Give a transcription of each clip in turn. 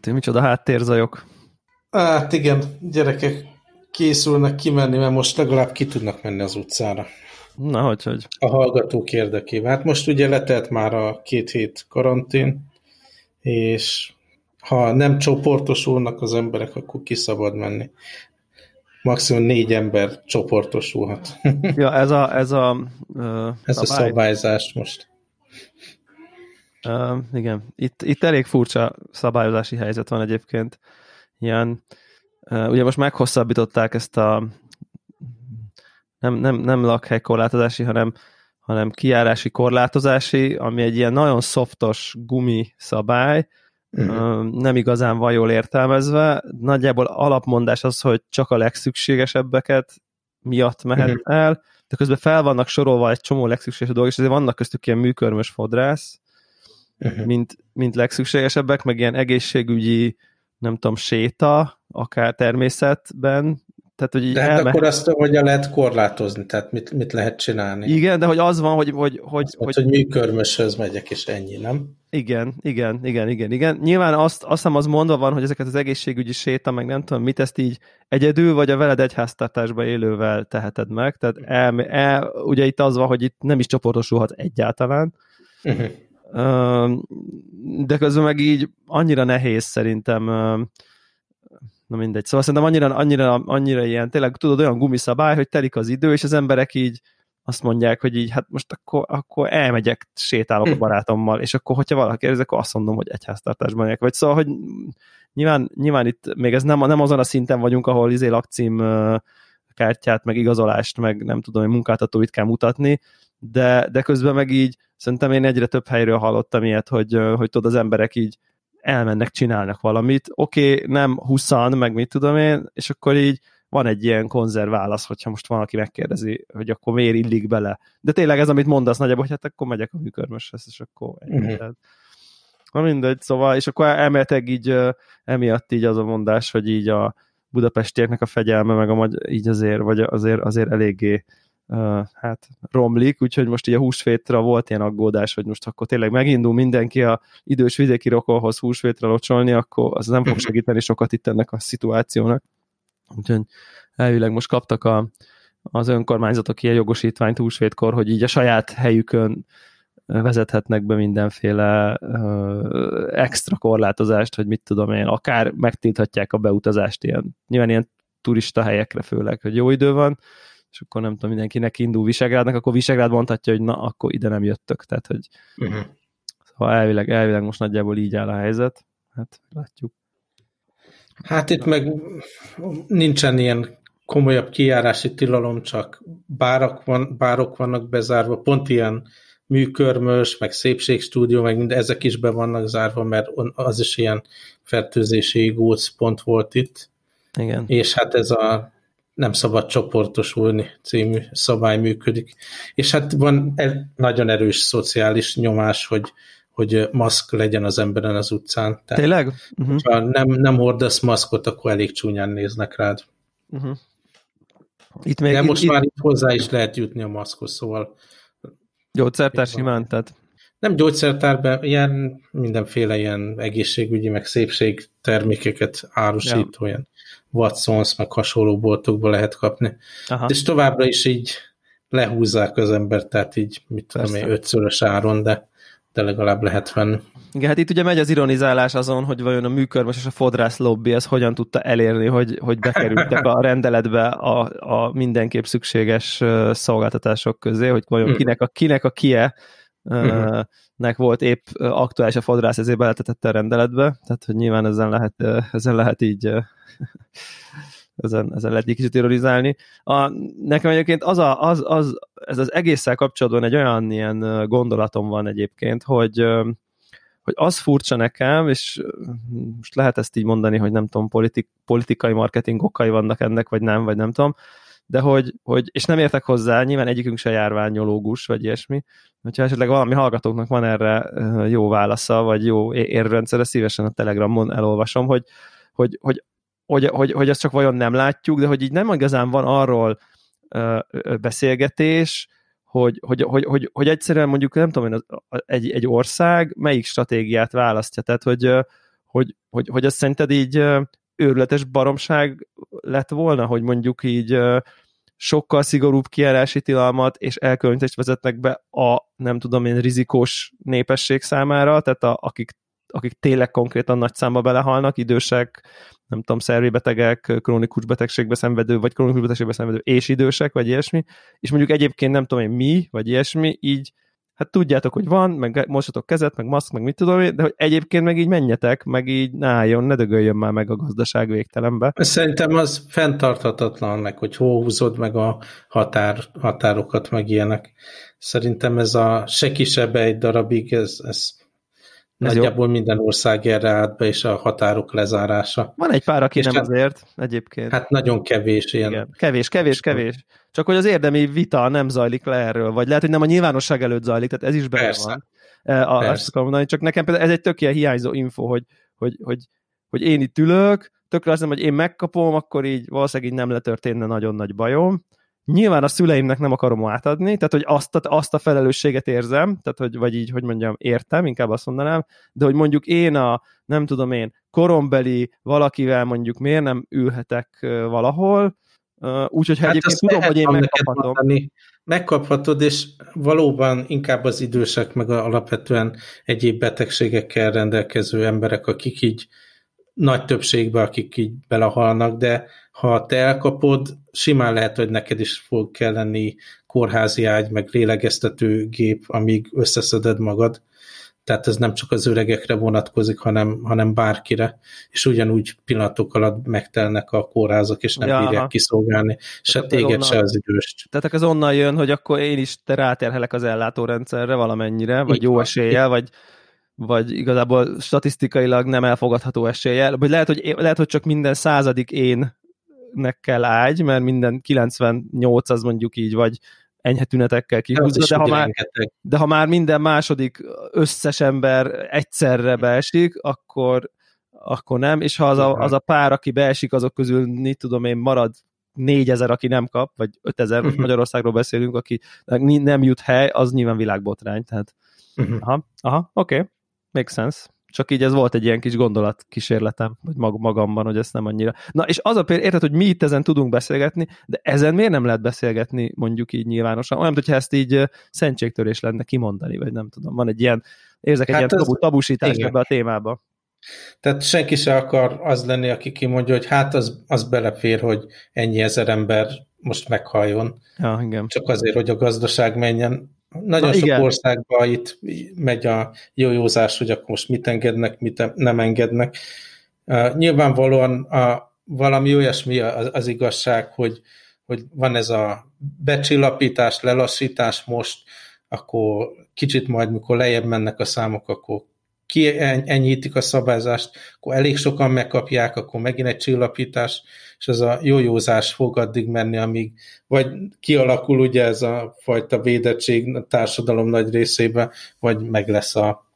Tuti. Micsoda háttérzajok. Hát igen, gyerekek készülnek kimenni, mert most legalább ki tudnak menni az utcára. Na, hogy, hogy. A hallgatók érdekében. Hát most ugye letelt már a két hét karantén, és ha nem csoportosulnak az emberek, akkor ki szabad menni. Maximum négy ember csoportosulhat. Ja, ez a, ez a, uh, ez szabály. a szabályzás most. Uh, igen, itt, itt elég furcsa szabályozási helyzet van egyébként. Ilyen, uh, ugye most meghosszabbították ezt a nem, nem, nem lakhely korlátozási, hanem, hanem kiárási korlátozási, ami egy ilyen nagyon szoftos gumi szabály, uh-huh. nem igazán van jól értelmezve. Nagyjából alapmondás az, hogy csak a legszükségesebbeket miatt mehet uh-huh. el, de közben fel vannak sorolva egy csomó legszükségesebb dolgok, és azért vannak köztük ilyen műkörmös fodrász, uh-huh. mint, mint legszükségesebbek, meg ilyen egészségügyi, nem tudom, séta, akár természetben, tehát, hogy de hát elme... akkor azt hogyan lehet korlátozni, tehát mit, mit lehet csinálni? Igen, de hogy az van, hogy... hogy, hogy, azt hogy, hogy műkörmöshöz megyek, és ennyi, nem? Igen, igen, igen, igen, igen. Nyilván azt, azt hiszem az mondva van, hogy ezeket az egészségügyi séta, meg nem tudom mit, ezt így egyedül, vagy a veled egyháztartásba élővel teheted meg. Tehát el, el, ugye itt az van, hogy itt nem is csoportosulhat egyáltalán. Uh-huh. De közben meg így annyira nehéz szerintem na mindegy. Szóval szerintem annyira, annyira, annyira ilyen, tényleg tudod, olyan gumiszabály, hogy telik az idő, és az emberek így azt mondják, hogy így, hát most akkor, akkor elmegyek, sétálok a hm. barátommal, és akkor, hogyha valaki kérdez, akkor azt mondom, hogy egyháztartásban megyek. Vagy szóval, hogy nyilván, nyilván itt még ez nem, nem azon a szinten vagyunk, ahol izé lakcím kártyát, meg igazolást, meg nem tudom, hogy munkáltatóit kell mutatni, de, de közben meg így szerintem én egyre több helyről hallottam ilyet, hogy, hogy tudod, az emberek így elmennek, csinálnak valamit, oké, okay, nem 20 meg mit tudom én, és akkor így van egy ilyen konzerválasz, hogyha most valaki megkérdezi, hogy akkor miért illik bele. De tényleg ez, amit mondasz nagyjából, hogy hát akkor megyek a műkörmöshez, és akkor uh-huh. Na mindegy, szóval, és akkor elméletileg így emiatt így az a mondás, hogy így a budapestieknek a fegyelme, meg a magy- így azért, vagy azért, azért eléggé uh, hát romlik, úgyhogy most így a húsvétra volt ilyen aggódás, hogy most akkor tényleg megindul mindenki a idős vidéki rokolhoz húsvétra locsolni, akkor az nem fog segíteni sokat itt ennek a szituációnak. Úgyhogy elvileg most kaptak a, az önkormányzatok ilyen jogosítványt húsvétkor, hogy így a saját helyükön vezethetnek be mindenféle uh, extra korlátozást, hogy mit tudom én, akár megtilthatják a beutazást ilyen, nyilván ilyen turista helyekre főleg, hogy jó idő van, és akkor nem tudom, mindenkinek indul Visegrádnak, akkor Visegrád mondhatja, hogy na, akkor ide nem jöttök, tehát hogy uh-huh. szóval elvileg, elvileg most nagyjából így áll a helyzet, hát látjuk. Hát itt meg nincsen ilyen komolyabb kijárási tilalom, csak bárok, van, bárok vannak bezárva, pont ilyen műkörmös, meg szépségstúdió, meg mind ezek is be vannak zárva, mert az is ilyen fertőzési gócpont volt itt. Igen. És hát ez a nem szabad csoportosulni című szabály működik. És hát van egy nagyon erős szociális nyomás, hogy, hogy maszk legyen az emberen az utcán. Tehát, Tényleg? Uh-huh. Ha nem, nem hordasz maszkot, akkor elég csúnyán néznek rád. Uh-huh. Itt még, De most itt, már itt hozzá is lehet jutni a maszkhoz, szóval... Gyógyszertár simán, tehát... Nem gyógyszertárban, ilyen mindenféle ilyen egészségügyi, meg szépség termékeket árusít, ja. olyan Watsons, meg hasonló boltokba lehet kapni. Aha. És továbbra is így lehúzzák az embert, tehát így, mit tudom én, ötszörös áron, de, de legalább lehet venni. Igen, hát itt ugye megy az ironizálás azon, hogy vajon a műkörmös és a fodrász lobby ez hogyan tudta elérni, hogy, hogy bekerültek a rendeletbe a, a mindenképp szükséges szolgáltatások közé, hogy vajon hmm. kinek a, kinek a kie uh-huh. nek volt épp aktuális a fodrász, ezért beletetette a rendeletbe, tehát hogy nyilván ezen lehet, ezen lehet így ezen, ezen lehet egy kicsit ironizálni. A, nekem egyébként az, a, az, az, ez az egésszel kapcsolatban egy olyan ilyen gondolatom van egyébként, hogy, hogy az furcsa nekem, és most lehet ezt így mondani, hogy nem tudom, politik, politikai marketing okai vannak ennek, vagy nem, vagy nem tudom, de hogy, hogy, és nem értek hozzá, nyilván egyikünk se járványológus, vagy ilyesmi, hogyha esetleg valami hallgatóknak van erre jó válasza, vagy jó érrendszere, szívesen a Telegramon elolvasom, hogy, hogy, hogy, hogy, hogy, hogy ezt csak vajon nem látjuk, de hogy így nem igazán van arról beszélgetés, hogy, hogy, hogy, hogy, hogy egyszerűen mondjuk, nem tudom, egy, egy ország melyik stratégiát választja, tehát hogy, hogy, hogy, hogy azt szerinted így őrületes baromság lett volna, hogy mondjuk így sokkal szigorúbb kiárási tilalmat és elkülönítést vezetnek be a, nem tudom én, rizikós népesség számára, tehát a, akik, akik tényleg konkrétan nagy számba belehalnak, idősek, nem tudom, szervébetegek, krónikus betegségbe szenvedő, vagy krónikus betegségbe szenvedő és idősek, vagy ilyesmi, és mondjuk egyébként nem tudom én mi, vagy ilyesmi, így hát tudjátok, hogy van, meg mosatok kezet, meg maszk, meg mit tudom én, de hogy egyébként meg így menjetek, meg így ne álljon, ne dögöljön már meg a gazdaság végtelenbe. Szerintem az fenntarthatatlan, meg hogy hol húzod meg a határ, határokat, meg ilyenek. Szerintem ez a se kisebb egy darabig, ez, ez Nagyjából minden ország erre állt be, és a határok lezárása. Van egy pár, aki és nem hát, azért egyébként. Hát nagyon kevés ilyen. Igen. Kevés, kevés, kevés. Csak hogy az érdemi vita nem zajlik le erről, vagy lehet, hogy nem a nyilvánosság előtt zajlik, tehát ez is benne Persze. van. E, a, Persze. Azt mondani, csak nekem például ez egy tök ilyen hiányzó info, hogy, hogy, hogy, hogy én itt ülök, tökre azt mondom, hogy én megkapom, akkor így valószínűleg így nem letörténne nagyon nagy bajom, Nyilván a szüleimnek nem akarom átadni, tehát hogy azt, azt a felelősséget érzem, tehát hogy, vagy így, hogy mondjam, értem, inkább azt mondanám, de hogy mondjuk én a, nem tudom én, korombeli valakivel mondjuk miért nem ülhetek valahol, úgyhogy hát egyébként tudom, hogy én megkaphatom. Mondani. Megkaphatod, és valóban inkább az idősek, meg alapvetően egyéb betegségekkel rendelkező emberek, akik így nagy többségben, akik így belehalnak, de ha te elkapod, simán lehet, hogy neked is fog kelleni kórházi ágy, meg lélegeztető gép, amíg összeszeded magad. Tehát ez nem csak az öregekre vonatkozik, hanem, hanem bárkire. És ugyanúgy pillanatok alatt megtelnek a kórházak, és nem ja, bírják kiszolgálni. Se téged, onnan, se az időst. Tehát ez onnan jön, hogy akkor én is te ráterhelek az ellátórendszerre valamennyire, vagy Így jó van. eséllyel, vagy vagy igazából statisztikailag nem elfogadható eséllyel, vagy lehet, hogy, lehet, hogy csak minden századik én nek kell ágy, mert minden 98 az mondjuk így, vagy enyhe tünetekkel kihúzva, de ha, már, de ha már minden második összes ember egyszerre beesik, akkor, akkor nem, és ha az a, az a pár, aki beesik, azok közül, mit tudom én, marad négyezer, aki nem kap, vagy ötezer, uh-huh. Magyarországról beszélünk, aki nem jut hely, az nyilván világbotrány, tehát uh-huh. aha, aha, oké, okay. makes sense. Csak így ez volt egy ilyen kis gondolat kísérletem, hogy mag magamban, hogy ezt nem annyira. Na, és az a például, érted, hogy mi itt ezen tudunk beszélgetni, de ezen miért nem lehet beszélgetni mondjuk így nyilvánosan? Olyan, hogyha ezt így szentségtörés lenne kimondani, vagy nem tudom. Van egy ilyen, érzek egy hát ilyen tabu, tabusítás ebbe a témába. Tehát senki se akar az lenni, aki kimondja, hogy hát az, az belefér, hogy ennyi ezer ember most meghalljon. Ja, igen. Csak azért, hogy a gazdaság menjen. Nagyon Na, sok igen. országban itt megy a jójózás, hogy akkor most mit engednek, mit nem engednek. Uh, nyilvánvalóan a, valami olyasmi az, az igazság, hogy, hogy van ez a becsillapítás, lelassítás most, akkor kicsit majd, mikor lejjebb mennek a számok, akkor kienyítik a szabályzást, akkor elég sokan megkapják, akkor megint egy csillapítás, és ez a jójózás fog addig menni, amíg vagy kialakul ugye ez a fajta védettség a társadalom nagy részében, vagy meg lesz a,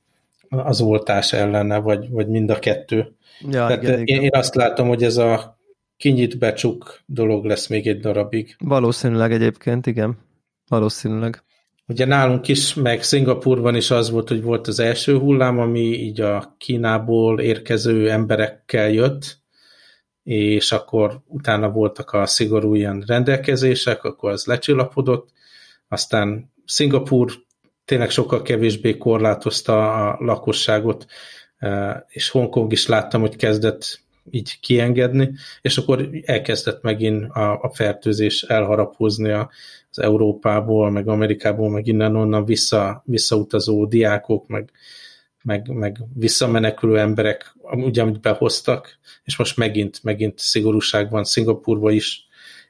az oltás ellene, vagy, vagy mind a kettő. Ja, Tehát igen, én, igen. én azt látom, hogy ez a kinyit becsuk dolog lesz még egy darabig. Valószínűleg egyébként, igen. Valószínűleg. Ugye nálunk is, meg Szingapurban is az volt, hogy volt az első hullám, ami így a Kínából érkező emberekkel jött, és akkor utána voltak a szigorú ilyen rendelkezések, akkor az lecsillapodott, aztán Szingapur tényleg sokkal kevésbé korlátozta a lakosságot, e, és Hongkong is láttam, hogy kezdett így kiengedni, és akkor elkezdett megint a, a fertőzés elharapozni az Európából, meg Amerikából, meg innen-onnan vissza, visszautazó diákok, meg, meg, meg visszamenekülő emberek, ugye, amit behoztak, és most megint, megint szigorúság van Szingapurban is,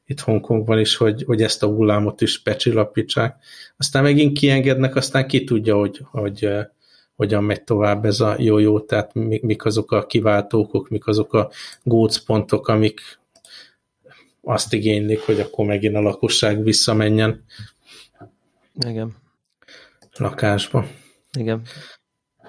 itt Hongkongban is, hogy, hogy ezt a hullámot is becsillapítsák. Aztán megint kiengednek, aztán ki tudja, hogy, hogy hogyan megy tovább ez a jó-jó, tehát mik azok a kiváltókok, mik azok a gócpontok, amik azt igénylik, hogy akkor megint a lakosság visszamenjen. Igen. Lakásba. Igen.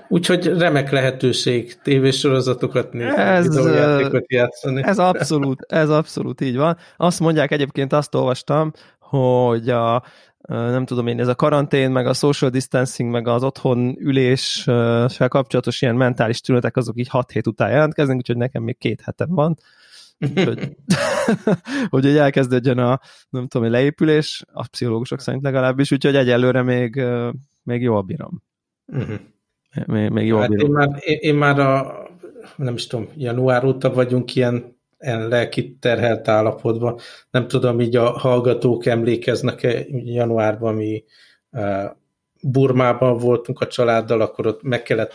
Úgyhogy remek lehetőség tévésorozatokat nézni, ez, videójátékot játszani. Ez abszolút, ez abszolút így van. Azt mondják egyébként, azt olvastam, hogy a, nem tudom én, ez a karantén, meg a social distancing, meg az otthon üléssel kapcsolatos ilyen mentális tünetek, azok így 6 hét után jelentkeznek, úgyhogy nekem még két hetem van. Hogy, hogy egy elkezdődjön a, nem tudom, leépülés, a pszichológusok szerint legalábbis, úgyhogy egyelőre még, még jól bírom. Uh-huh. Még, még jól hát bírom. Én már, én, én már a, nem is tudom, január óta vagyunk ilyen ilyen lelki terhelt állapotban. Nem tudom, így a hallgatók emlékeznek-e januárban mi uh, Burmában voltunk a családdal, akkor ott meg kellett,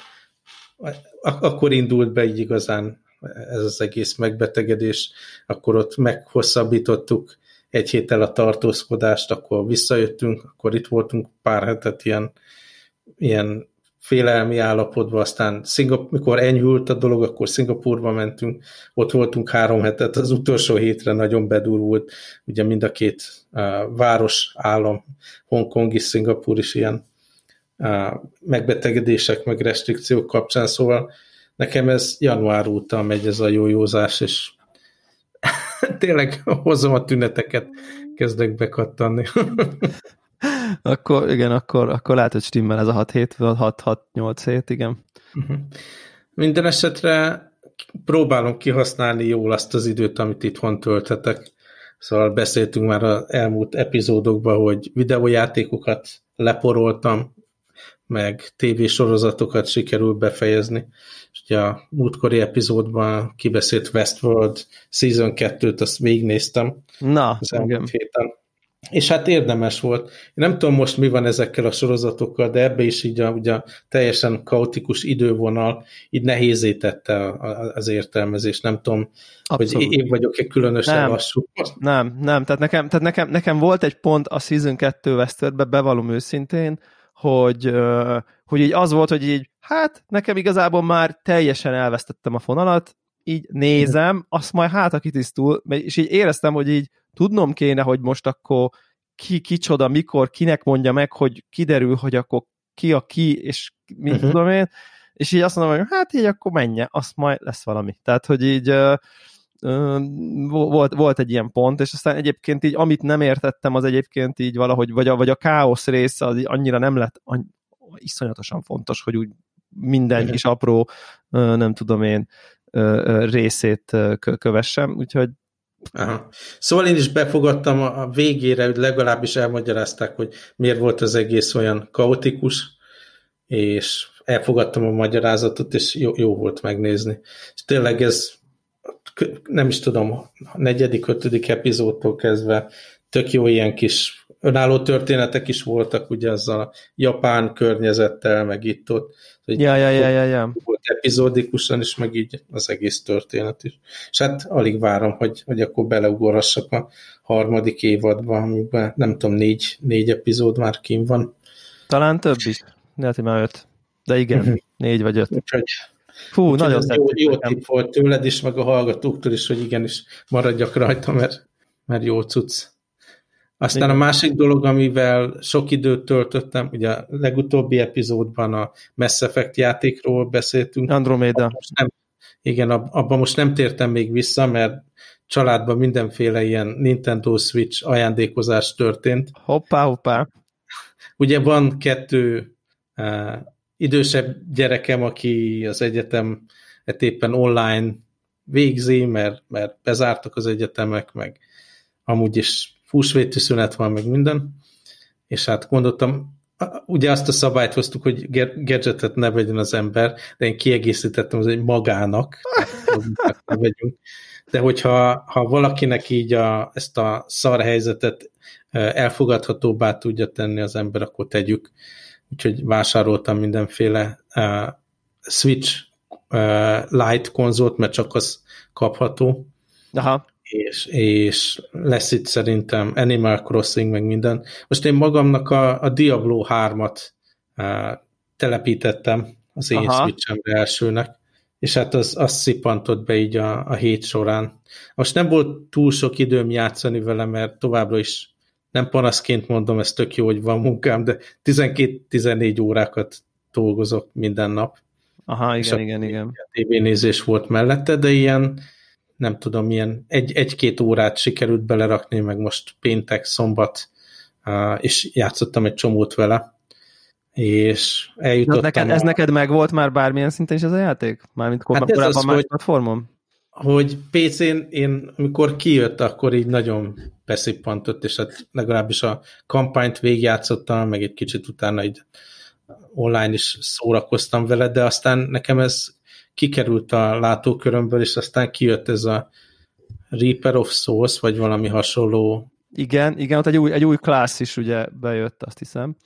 akkor indult be így igazán ez az egész megbetegedés, akkor ott meghosszabbítottuk egy héttel a tartózkodást, akkor visszajöttünk, akkor itt voltunk pár hetet ilyen, ilyen félelmi állapotban, aztán Szingap- mikor enyhült a dolog, akkor Szingapurba mentünk, ott voltunk három hetet, az utolsó hétre nagyon bedurvult, ugye mind a két uh, város, állam, Hongkong és Szingapur is ilyen uh, megbetegedések, meg restrikciók kapcsán, szóval nekem ez január óta megy ez a jójózás, és tényleg hozom a tüneteket, kezdek bekattanni. akkor igen, akkor, akkor lehet, hogy stimmel ez a 6 hét, 6-6-8 hét, igen. Uh-huh. Minden esetre próbálom kihasználni jól azt az időt, amit itthon tölthetek. Szóval beszéltünk már az elmúlt epizódokban, hogy videójátékokat leporoltam, meg tévésorozatokat sikerült befejezni. Ugye a múltkori epizódban kibeszélt Westworld Season 2-t, azt végignéztem. Na, az elmúlt héten. És hát érdemes volt. Én nem tudom most mi van ezekkel a sorozatokkal, de ebbe is így a, ugye a teljesen kaotikus idővonal így nehézé tette az értelmezés. Nem tudom, Abszolút. hogy én vagyok-e különösen nem, lassú. Nem, nem. Tehát, nekem, tehát nekem, nekem volt egy pont a Season 2 Westerbe, bevallom őszintén, hogy, hogy így az volt, hogy így, hát nekem igazából már teljesen elvesztettem a fonalat, így nézem, azt majd hát a kitisztul, és így éreztem, hogy így tudnom kéne, hogy most akkor ki, kicsoda, mikor, kinek mondja meg, hogy kiderül, hogy akkor ki a ki, és mit uh-huh. tudom én, és így azt mondom, hogy hát így akkor menje, azt majd lesz valami. Tehát, hogy így uh, volt, volt egy ilyen pont, és aztán egyébként így, amit nem értettem, az egyébként így valahogy, vagy a, vagy a káosz része az annyira nem lett iszonyatosan fontos, hogy úgy minden kis apró, nem tudom én, részét kövessem, úgyhogy Aha. Szóval én is befogadtam a végére, hogy legalábbis elmagyarázták, hogy miért volt az egész olyan kaotikus, és elfogadtam a magyarázatot, és jó, jó volt megnézni. És tényleg ez nem is tudom, a negyedik, ötödik epizódtól kezdve tök jó ilyen kis önálló történetek is voltak, ugye azzal a japán környezettel, meg itt-ott. Ja, ja, ja, ja, ja. Volt epizódikusan is, meg így az egész történet is. És hát alig várom, hogy, hogy akkor beleugorhassak a harmadik évadba, amiben nem tudom, négy, négy epizód már kim van. Talán több is. Lehet, hogy már öt. De igen, uh-huh. négy vagy öt. Úgyhogy, Fú, úgyhogy nagyon jó, jó tipp volt tőled is, meg a hallgatóktól is, hogy igenis maradjak rajta, mert, mert jó cucc. Aztán Igen. a másik dolog, amivel sok időt töltöttem, ugye a legutóbbi epizódban a Mass Effect játékról beszéltünk. Andromeda. Nem, igen, abban most nem tértem még vissza, mert családban mindenféle ilyen Nintendo Switch ajándékozás történt. Hoppá, hoppá. Ugye van kettő uh, idősebb gyerekem, aki az egyetem éppen online végzi, mert, mert bezártak az egyetemek, meg amúgy is húsvéti szünet van, meg minden, és hát gondoltam, ugye azt a szabályt hoztuk, hogy gadgetet ne vegyen az ember, de én kiegészítettem, hogy magának, ne vegyünk. De hogyha ha valakinek így a, ezt a szar helyzetet elfogadhatóbbá tudja tenni az ember, akkor tegyük. Úgyhogy vásároltam mindenféle uh, Switch uh, Lite konzolt, mert csak az kapható. Aha és, és lesz itt szerintem Animal Crossing, meg minden. Most én magamnak a, a Diablo 3-at uh, telepítettem az én switchemre elsőnek, és hát az, az szippantott be így a, a hét során. Most nem volt túl sok időm játszani vele, mert továbbra is nem panaszként mondom, ez tök jó, hogy van munkám, de 12-14 órákat dolgozok minden nap. Aha, igen, igen, igen. tévénézés volt mellette, de ilyen nem tudom, milyen egy, egy-két órát sikerült belerakni, meg most péntek, szombat és játszottam egy csomót vele, és eljutottam... neked, ez a... neked meg volt már bármilyen szinten is ez a játék? Mármint hát korábban az, más hogy, platformon? Hogy PC-n én, amikor kijött, akkor így nagyon beszippantott, és hát legalábbis a kampányt végigjátszottam, meg egy kicsit utána így online is szórakoztam vele, de aztán nekem ez kikerült a látókörömből, és aztán kijött ez a Reaper of Souls, vagy valami hasonló. Igen, igen, ott egy új, egy új class is ugye bejött, azt hiszem.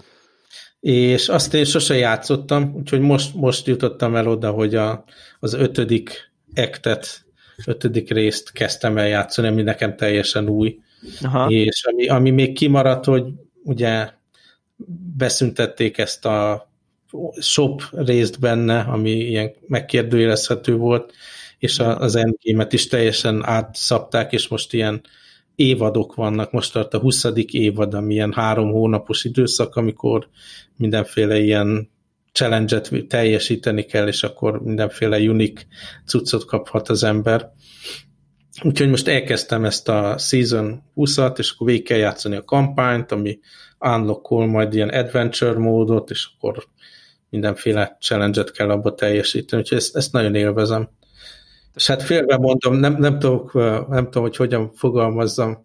És azt én sose játszottam, úgyhogy most, most jutottam el oda, hogy a, az ötödik ektet, ötödik részt kezdtem el játszani, ami nekem teljesen új. Aha. És ami, ami még kimaradt, hogy ugye beszüntették ezt a shop részt benne, ami ilyen megkérdőjelezhető volt, és az endgame-et is teljesen átszapták, és most ilyen évadok vannak, most tart a 20. évad, ami ilyen három hónapos időszak, amikor mindenféle ilyen challenge-et teljesíteni kell, és akkor mindenféle unik cuccot kaphat az ember. Úgyhogy most elkezdtem ezt a Season 20-at, és akkor végig kell játszani a kampányt, ami unlockol majd ilyen adventure módot, és akkor mindenféle challenge-et kell abba teljesíteni, úgyhogy ezt, ezt nagyon élvezem. És hát félve mondom, nem, nem, tudok, nem tudom, hogy hogyan fogalmazzam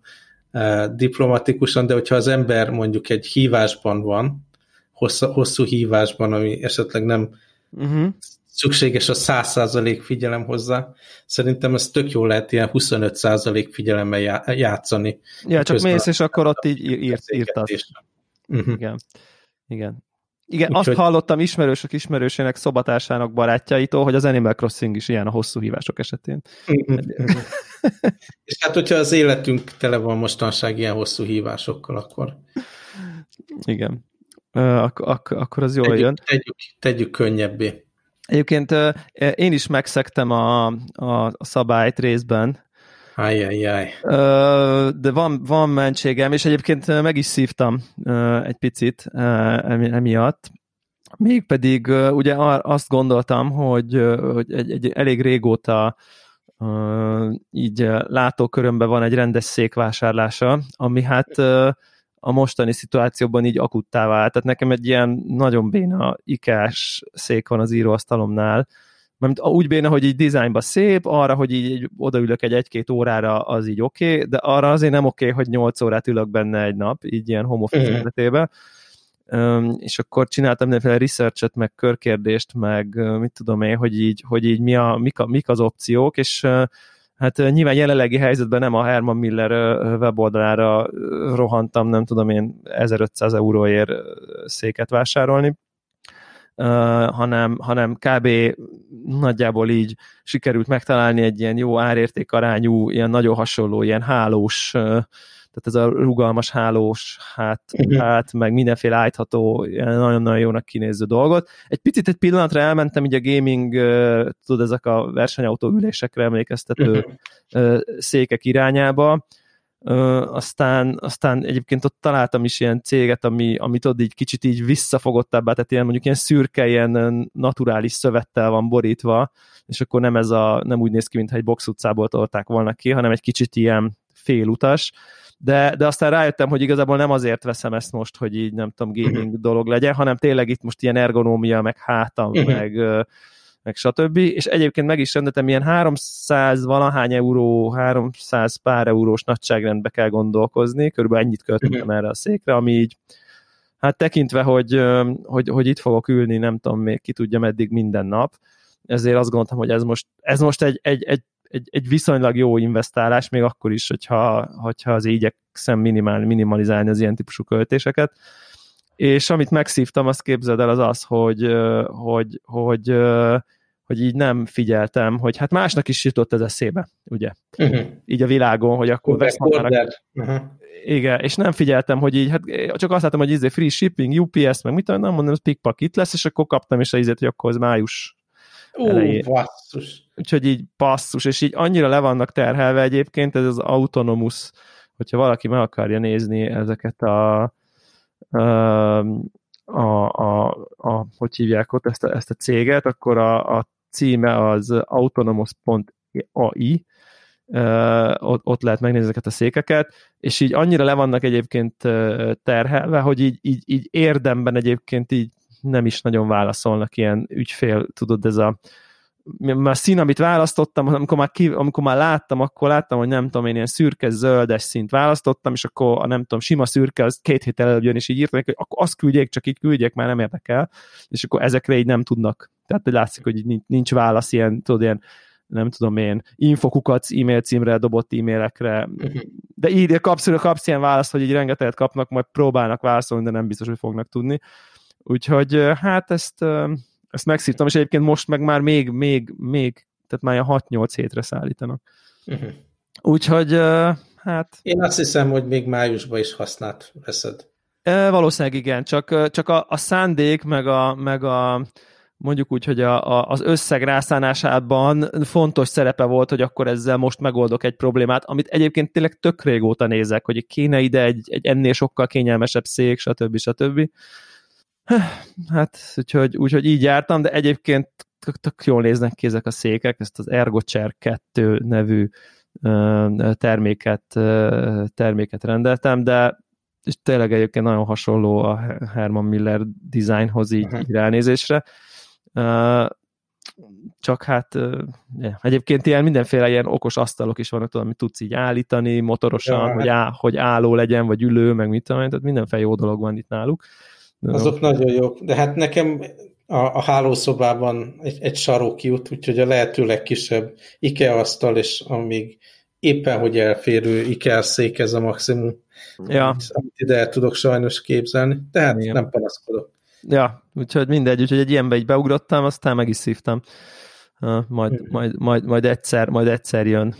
eh, diplomatikusan, de hogyha az ember mondjuk egy hívásban van, hosszú, hosszú hívásban, ami esetleg nem uh-huh. szükséges a 100% figyelem hozzá, szerintem ez tök jó lehet ilyen 25% figyelemmel játszani. Ja, csak mész, és akkor ott így írt, írtasz. Uh-huh. Igen. Igen. Igen, Úgy azt hogy... hallottam ismerősök ismerősének szobatársának barátjaitól, hogy az Animal Crossing is ilyen a hosszú hívások esetén. És hát, hogyha az életünk tele van mostanság ilyen hosszú hívásokkal, akkor... Igen. Ak- ak- akkor az jól tegyük, jön. Tegyük, tegyük könnyebbé. Egyébként én is megszektem a, a, a szabályt részben, Ajajaj. De van, van mentségem, és egyébként meg is szívtam egy picit emiatt. Mégpedig ugye azt gondoltam, hogy, hogy egy, egy elég régóta így látókörömben van egy rendes székvásárlása, ami hát a mostani szituációban így akuttá vált. Tehát nekem egy ilyen nagyon béna ikás szék van az íróasztalomnál, mert úgy béna, hogy így dizájnban szép, arra, hogy így odaülök egy egy-két órára, az így oké, okay, de arra azért nem oké, okay, hogy 8 órát ülök benne egy nap, így ilyen home office mm. Um, és akkor csináltam mindenféle researchet, meg körkérdést, meg mit tudom én, hogy így, hogy így mi a, mik, a, mik az opciók, és uh, hát nyilván jelenlegi helyzetben nem a Herman Miller weboldalára rohantam, nem tudom én, 1500 euróért széket vásárolni, hanem, hanem kb. nagyjából így sikerült megtalálni egy ilyen jó árérték arányú, ilyen nagyon hasonló, ilyen hálós, tehát ez a rugalmas hálós hát, uh-huh. hát meg mindenféle állítható, nagyon-nagyon jónak kinéző dolgot. Egy picit egy pillanatra elmentem így a gaming, tudod, ezek a versenyautó ülésekre emlékeztető uh-huh. székek irányába, Ö, aztán, aztán egyébként ott találtam is ilyen céget, ami, amit ott így kicsit így visszafogottabbá, tehát ilyen mondjuk ilyen szürke, ilyen naturális szövettel van borítva, és akkor nem ez a, nem úgy néz ki, mintha egy box utcából tolták volna ki, hanem egy kicsit ilyen félutas, de, de aztán rájöttem, hogy igazából nem azért veszem ezt most, hogy így nem tudom, gaming uh-huh. dolog legyen, hanem tényleg itt most ilyen ergonómia, meg hátam, uh-huh. meg meg stb. És egyébként meg is rendetem, ilyen 300 valahány euró, 300 pár eurós nagyságrendbe kell gondolkozni, körülbelül ennyit költöttem uh-huh. erre a székre, ami így hát tekintve, hogy, hogy, hogy itt fogok ülni, nem tudom még ki tudja meddig minden nap, ezért azt gondoltam, hogy ez most, ez most egy, egy, egy, egy, egy viszonylag jó investálás, még akkor is, hogyha, hogyha az igyekszem minimál, minimalizálni az ilyen típusú költéseket. És amit megszívtam, azt képzeld el, az az, hogy, hogy, hogy, hogy így nem figyeltem, hogy hát másnak is jutott ez eszébe, ugye? Uh-huh. Így a világon, hogy akkor vesz. Uh-huh. Igen, és nem figyeltem, hogy így, hát csak azt láttam, hogy izé free shipping, UPS, meg mit tudom, nem mondom, ez pickpack itt lesz, és akkor kaptam is a izét, hogy akkor az május Ú, basszus. Úgyhogy így passzus, és így annyira le vannak terhelve egyébként, ez az autonomus, hogyha valaki meg akarja nézni ezeket a, a, a, a, hogy hívják ott ezt a, ezt a céget, akkor a, a címe az autonomous.ai, ott, ott lehet megnézni ezeket a székeket, és így annyira le vannak egyébként terhelve, hogy így, így, így érdemben egyébként így nem is nagyon válaszolnak ilyen ügyfél, tudod, ez a már szín, amit választottam, amikor már, ki, amikor már láttam, akkor láttam, hogy nem tudom, én ilyen szürke-zöldes színt választottam, és akkor a nem tudom, sima szürke, az két héttel előbb jön, és így írtam, hogy akkor azt küldjék, csak így küldjék, már nem érdekel, és akkor ezekre így nem tudnak. Tehát hogy látszik, hogy nincs, nincs válasz ilyen, tudod, ilyen nem tudom én, infokukat e-mail címre dobott e-mailekre, mhm. de így kapsz, kapsz ilyen választ, hogy így rengeteget kapnak, majd próbálnak válaszolni, de nem biztos, hogy fognak tudni. Úgyhogy hát ezt, ezt megszívtam, és egyébként most meg már még, még, még, tehát már a 6-8 hétre szállítanak. Uh-huh. Úgyhogy hát... Én azt hiszem, hogy még májusban is használt veszed. Valószínűleg igen, csak, csak a, a szándék, meg a, meg a mondjuk úgy, hogy a, a, az összeg rászánásában fontos szerepe volt, hogy akkor ezzel most megoldok egy problémát, amit egyébként tényleg tök régóta nézek, hogy kéne ide egy, egy ennél sokkal kényelmesebb szék, stb. stb. Hát, úgyhogy, úgyhogy így jártam, de egyébként tök, jól néznek ki ezek a székek, ezt az Ergochair 2 nevű terméket, terméket rendeltem, de és tényleg egyébként nagyon hasonló a Herman Miller designhoz így, uh-huh. így ránézésre. Csak hát egyébként ilyen mindenféle ilyen okos asztalok is vannak, tudom, amit tudsz így állítani motorosan, ja, hogy, hát- á, hogy álló legyen, vagy ülő, meg mit tudom, tehát mindenféle jó dolog van itt náluk. De Azok no. nagyon jók, de hát nekem a, a hálószobában egy, egy sarok jut, úgyhogy a lehető legkisebb IKEA asztal, és amíg éppen, hogy elférő IKEA szék ez a maximum, ja. amit, amit ide el tudok sajnos képzelni, tehát Igen. nem panaszkodok. Ja, úgyhogy mindegy, úgyhogy egy ilyenbe így beugrottam, aztán meg is szívtam. Uh, majd, hmm. majd, majd, majd, egyszer, majd egyszer jön.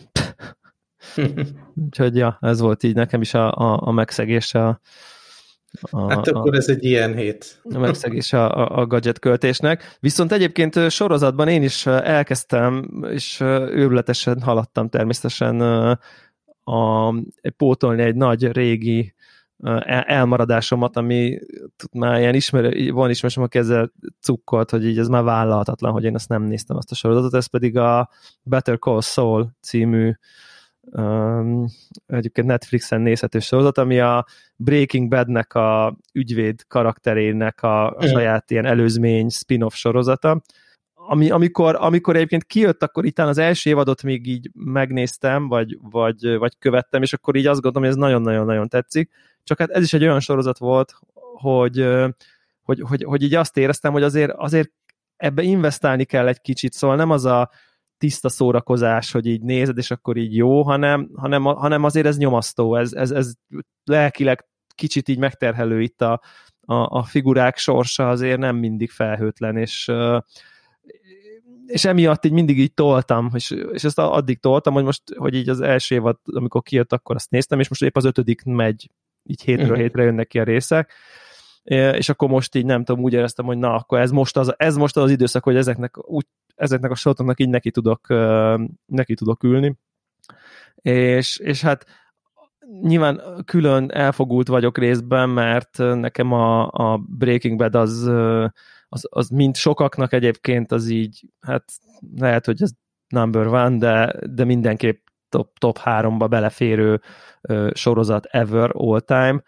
úgyhogy ja, ez volt így nekem is a, a, a megszegése a, a, hát akkor a, ez egy ilyen hét. A megszegés a, a, a gadget költésnek. Viszont egyébként sorozatban én is elkezdtem, és őrületesen haladtam természetesen a, pótolni egy nagy régi elmaradásomat, ami már ilyen ismerő, van ismerősöm, aki ezzel cukkolt, hogy így ez már vállalhatatlan, hogy én azt nem néztem azt a sorozatot, ez pedig a Better Call Saul című um, egyébként Netflixen nézhető sorozat, ami a Breaking Badnek a ügyvéd karakterének a, a saját ilyen előzmény spin-off sorozata, ami, amikor, amikor egyébként kijött, akkor itt az első évadot még így megnéztem, vagy, vagy, vagy követtem, és akkor így azt gondolom, hogy ez nagyon-nagyon-nagyon tetszik, csak hát ez is egy olyan sorozat volt, hogy, hogy, hogy, hogy így azt éreztem, hogy azért, azért ebbe investálni kell egy kicsit, szóval nem az a tiszta szórakozás, hogy így nézed, és akkor így jó, hanem, hanem, hanem azért ez nyomasztó, ez, ez, ez lelkileg kicsit így megterhelő itt a, a, a figurák sorsa azért nem mindig felhőtlen, és és emiatt így mindig így toltam, és, és ezt addig toltam, hogy most, hogy így az első évad, amikor kijött, akkor azt néztem, és most épp az ötödik megy, így hétről uh-huh. hétre jönnek ki a részek, és akkor most így nem tudom, úgy éreztem, hogy na, akkor ez most az, ez most az időszak, hogy ezeknek, úgy, ezeknek a sorozatoknak így neki tudok, neki tudok ülni. És, és hát nyilván külön elfogult vagyok részben, mert nekem a, a Breaking Bad az, az, az mint sokaknak egyébként az így, hát lehet, hogy ez number one, de, de mindenképp top, top 3-ba beleférő sorozat ever, all time,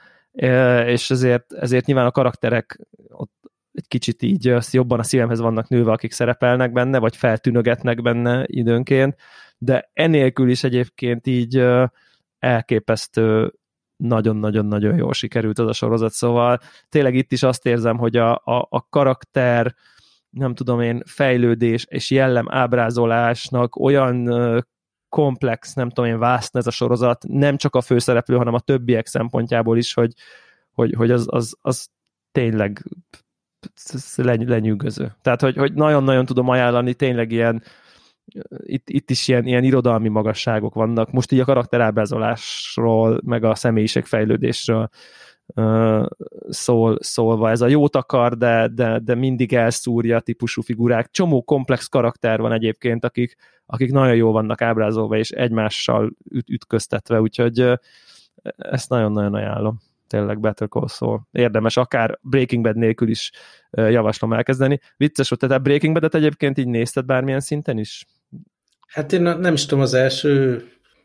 és ezért, ezért nyilván a karakterek ott egy kicsit így jobban a szívemhez vannak nőve, akik szerepelnek benne, vagy feltűnögetnek benne időnként, de enélkül is egyébként így elképesztő nagyon-nagyon-nagyon jól sikerült az a sorozat, szóval tényleg itt is azt érzem, hogy a, a, a karakter, nem tudom én, fejlődés és jellem ábrázolásnak olyan komplex, nem tudom én, vászna ez a sorozat, nem csak a főszereplő, hanem a többiek szempontjából is, hogy, hogy, hogy az, az, az tényleg lenyűgöző. Tehát, hogy, hogy nagyon-nagyon tudom ajánlani, tényleg ilyen itt, itt is ilyen, ilyen irodalmi magasságok vannak. Most így a karakterábrázolásról, meg a személyiségfejlődésről uh, szól, szólva. Ez a jót akar, de, de, de mindig elszúrja típusú figurák. Csomó komplex karakter van egyébként, akik, akik nagyon jól vannak ábrázolva, és egymással üt, ütköztetve, úgyhogy uh, ezt nagyon-nagyon ajánlom tényleg Better Call Saul. Érdemes, akár Breaking Bad nélkül is javaslom elkezdeni. Vicces, hogy te Breaking Bad-et egyébként így nézted bármilyen szinten is? Hát én nem is tudom, az első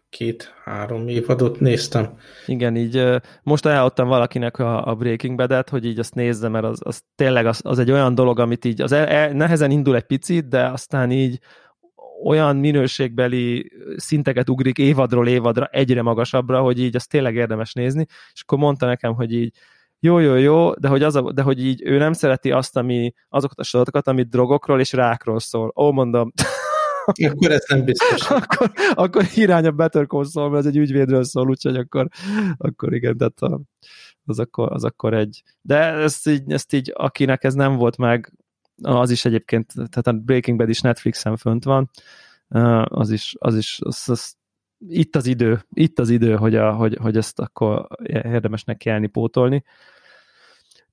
két-három évadot néztem. Igen, így most ajánlottam valakinek a, a Breaking Bad-et, hogy így azt nézze, mert az, az tényleg az, az egy olyan dolog, amit így az el, el, nehezen indul egy picit, de aztán így olyan minőségbeli szinteket ugrik évadról évadra egyre magasabbra, hogy így azt tényleg érdemes nézni, és akkor mondta nekem, hogy így jó, jó, jó, de hogy, az a, de hogy így ő nem szereti azt, ami, azokat a sorozatokat, amit drogokról és rákról szól. Ó, mondom, akkor ez nem biztos. akkor, akkor irány a Better Call Saul, mert ez egy ügyvédről szól, úgyhogy akkor, akkor igen, tehát a, az, akkor, az akkor egy... De ezt így, ezt így, akinek ez nem volt meg, az is egyébként, tehát a Breaking Bad is Netflixen fönt van, az is, az is az, az, itt az idő, itt az idő, hogy, a, hogy, hogy ezt akkor érdemes neki pótolni.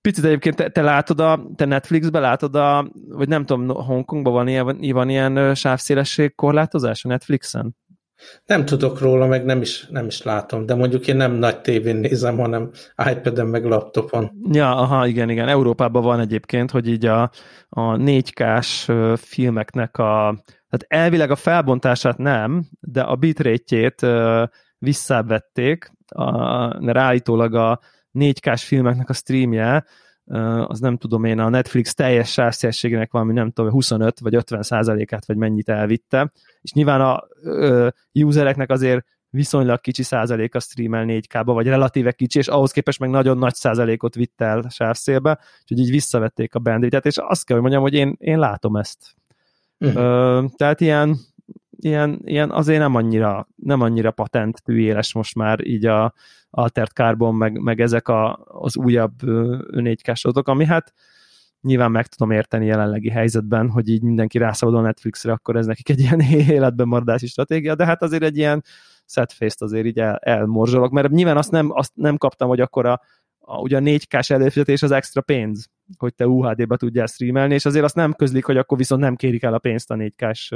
Picit egyébként te, te látod a, te Netflixbe látod a, vagy nem tudom, Hongkongban van ilyen, van ilyen sávszélesség korlátozás a Netflixen? Nem tudok róla, meg nem is, nem is látom, de mondjuk én nem nagy tévén nézem, hanem iPad-en meg laptopon. Ja, aha, igen, igen. Európában van egyébként, hogy így a, a 4K-s filmeknek a, tehát elvileg a felbontását nem, de a bitrate-jét visszavették, a, ráállítólag a 4K-s filmeknek a streamje, az nem tudom én, a Netflix teljes sávszélességének valami nem tudom, 25 vagy 50 százalékát, vagy mennyit elvitte, és nyilván a ö, usereknek azért viszonylag kicsi százaléka streamel 4K-ba, vagy relatíve kicsi, és ahhoz képest meg nagyon nagy százalékot vitt el sávszélbe, úgyhogy így visszavették a bandwidth és azt kell, hogy mondjam, hogy én, én látom ezt. Uh-huh. Ö, tehát ilyen, ilyen, ilyen azért nem annyira, nem annyira patent tűéles most már így a Altert Carbon, meg, meg ezek a, az újabb 4K ami hát nyilván meg tudom érteni jelenlegi helyzetben, hogy így mindenki rászabadul a Netflixre, akkor ez nekik egy ilyen életben maradási stratégia, de hát azért egy ilyen set face-t azért így el, elmorzsolok, mert nyilván azt nem, azt nem kaptam, hogy akkor a, a, ugye a 4K-s előfizetés az extra pénz, hogy te UHD-ba tudjál streamelni, és azért azt nem közlik, hogy akkor viszont nem kérik el a pénzt a 4K-s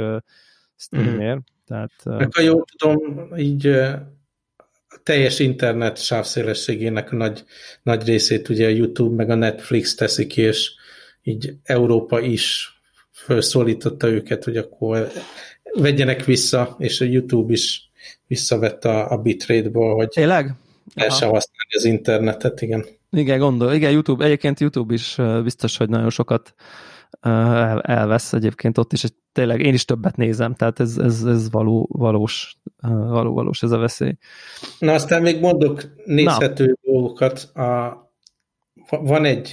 streamért. Mm. Tehát, Meg ha jól tudom, így a teljes internet sávszélességének a nagy, nagy részét ugye a YouTube meg a Netflix teszi ki, és így Európa is felszólította őket, hogy akkor vegyenek vissza, és a YouTube is visszavett a, a bitrate-ból, hogy Tényleg? el se használni az internetet, igen. Igen, gondol. Igen, YouTube, egyébként YouTube is biztos, hogy nagyon sokat el, elvesz egyébként ott is, hogy tényleg én is többet nézem, tehát ez, ez, ez való, valós, való, valós ez a veszély. Na aztán még mondok nézhető Na. dolgokat. A, van egy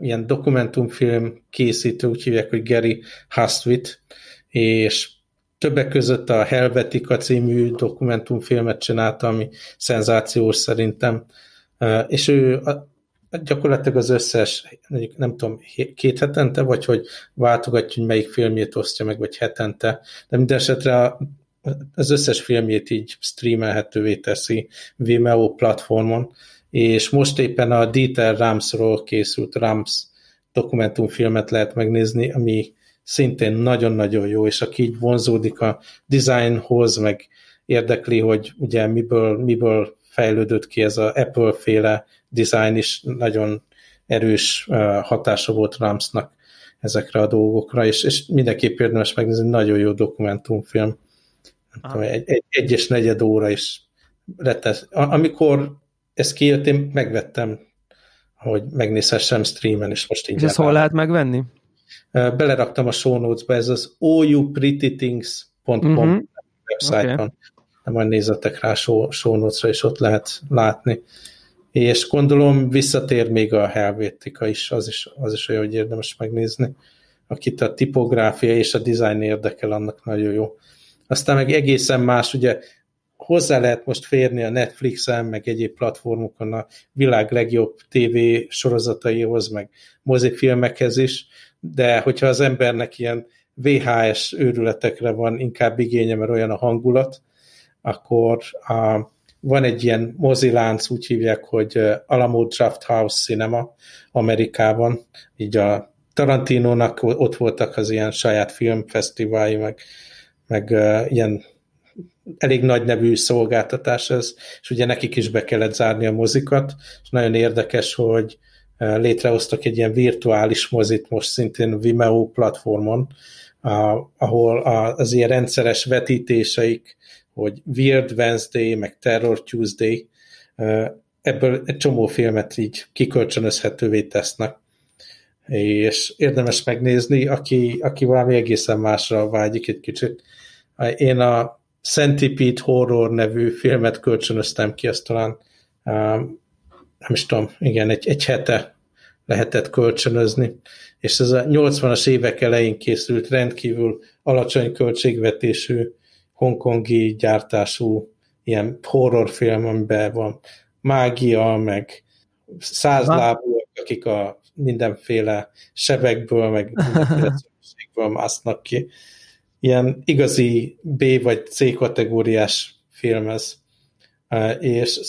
ilyen dokumentumfilm készítő, úgy hívják, hogy Gary Hustwit, és többek között a Helvetica című dokumentumfilmet csinálta, ami szenzációs szerintem, és ő gyakorlatilag az összes, nem tudom, két hetente, vagy hogy váltogatja, hogy melyik filmjét osztja meg, vagy hetente, de minden esetre az összes filmjét így streamelhetővé teszi Vimeo platformon, és most éppen a Dieter Ramsról készült Rams dokumentumfilmet lehet megnézni, ami szintén nagyon-nagyon jó, és aki így vonzódik a designhoz, meg érdekli, hogy ugye miből, miből fejlődött ki ez a Apple-féle design is nagyon erős hatása volt Ramsnak ezekre a dolgokra, és, és mindenképp érdemes megnézni, nagyon jó dokumentumfilm. tudom, egy, egy, egyes negyed óra is letesz. Amikor ez kijött, én megvettem, hogy megnézhessem streamen, és most így. És ezt hol lehet megvenni? Beleraktam a show notes-ba, ez az ouprettythings.com uh-huh. Mhm. website-on. Okay. Majd nézzetek rá show, show notes-ra, és ott lehet látni és gondolom visszatér még a Helvétika is, az is, az is olyan, hogy érdemes megnézni. Akit a tipográfia és a design érdekel, annak nagyon jó. Aztán meg egészen más, ugye hozzá lehet most férni a Netflixen, meg egyéb platformokon a világ legjobb TV sorozataihoz, meg mozifilmekhez is, de hogyha az embernek ilyen VHS őrületekre van inkább igénye, mert olyan a hangulat, akkor a, van egy ilyen mozilánc, úgy hívják, hogy Alamo Draft House Cinema Amerikában, így a Tarantinónak ott voltak az ilyen saját filmfesztivályi, meg, meg uh, ilyen elég nagy nevű szolgáltatás ez, és ugye nekik is be kellett zárni a mozikat, és nagyon érdekes, hogy létrehoztak egy ilyen virtuális mozit most szintén Vimeo platformon, ahol az ilyen rendszeres vetítéseik hogy Weird Wednesday, meg Terror Tuesday, ebből egy csomó filmet így kikölcsönözhetővé tesznek, és érdemes megnézni, aki, aki valami egészen másra vágyik egy kicsit. Én a Centipede Horror nevű filmet kölcsönöztem ki, azt talán nem is tudom, igen, egy, egy hete lehetett kölcsönözni, és ez a 80-as évek elején készült rendkívül alacsony költségvetésű, hongkongi gyártású ilyen horrorfilm, amiben van mágia, meg százlábúak, akik a mindenféle sebekből, meg mindenféle másznak ki. Ilyen igazi B vagy C kategóriás film ez. És